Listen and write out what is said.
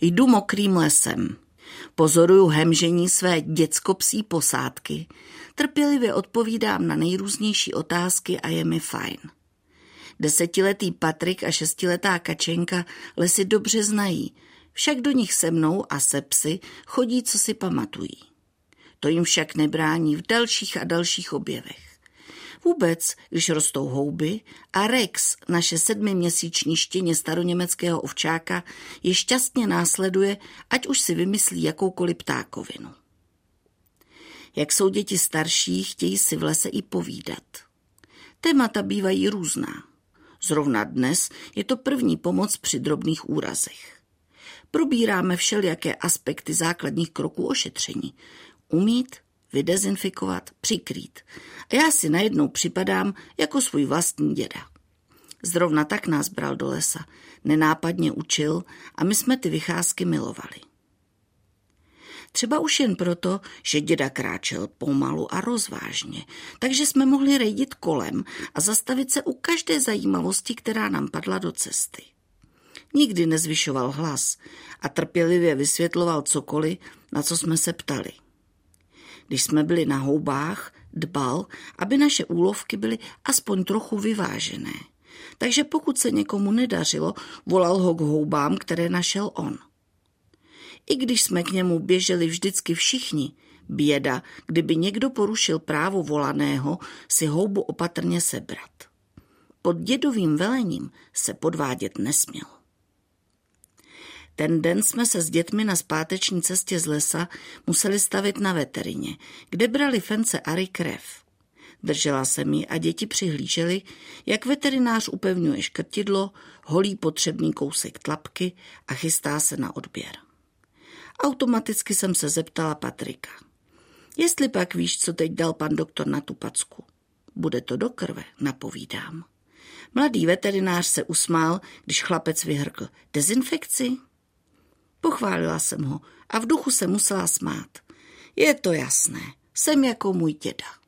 Jdu mokrým lesem. Pozoruju hemžení své dětskopsí posádky. Trpělivě odpovídám na nejrůznější otázky a je mi fajn. Desetiletý Patrik a šestiletá Kačenka lesy dobře znají, však do nich se mnou a se psy chodí, co si pamatují. To jim však nebrání v dalších a dalších objevech. Vůbec, když rostou houby a Rex, naše sedmiměsíční štěně staroněmeckého ovčáka, je šťastně následuje, ať už si vymyslí jakoukoliv ptákovinu. Jak jsou děti starší, chtějí si v lese i povídat. Témata bývají různá. Zrovna dnes je to první pomoc při drobných úrazech. Probíráme všelijaké aspekty základních kroků ošetření. Umít, vydezinfikovat, přikrýt. A já si najednou připadám jako svůj vlastní děda. Zrovna tak nás bral do lesa, nenápadně učil a my jsme ty vycházky milovali. Třeba už jen proto, že děda kráčel pomalu a rozvážně, takže jsme mohli rejdit kolem a zastavit se u každé zajímavosti, která nám padla do cesty. Nikdy nezvyšoval hlas a trpělivě vysvětloval cokoliv, na co jsme se ptali. Když jsme byli na houbách, dbal, aby naše úlovky byly aspoň trochu vyvážené. Takže pokud se někomu nedařilo, volal ho k houbám, které našel on. I když jsme k němu běželi vždycky všichni, běda, kdyby někdo porušil právo volaného si houbu opatrně sebrat. Pod dědovým velením se podvádět nesměl. Ten den jsme se s dětmi na zpáteční cestě z lesa museli stavit na veterině, kde brali fence Ary krev. Držela se mi a děti přihlíželi, jak veterinář upevňuje škrtidlo, holí potřebný kousek tlapky a chystá se na odběr. Automaticky jsem se zeptala Patrika. Jestli pak víš, co teď dal pan doktor na tu packu. Bude to do krve, napovídám. Mladý veterinář se usmál, když chlapec vyhrkl. Dezinfekci? Pochválila jsem ho a v duchu se musela smát. Je to jasné, jsem jako můj děda.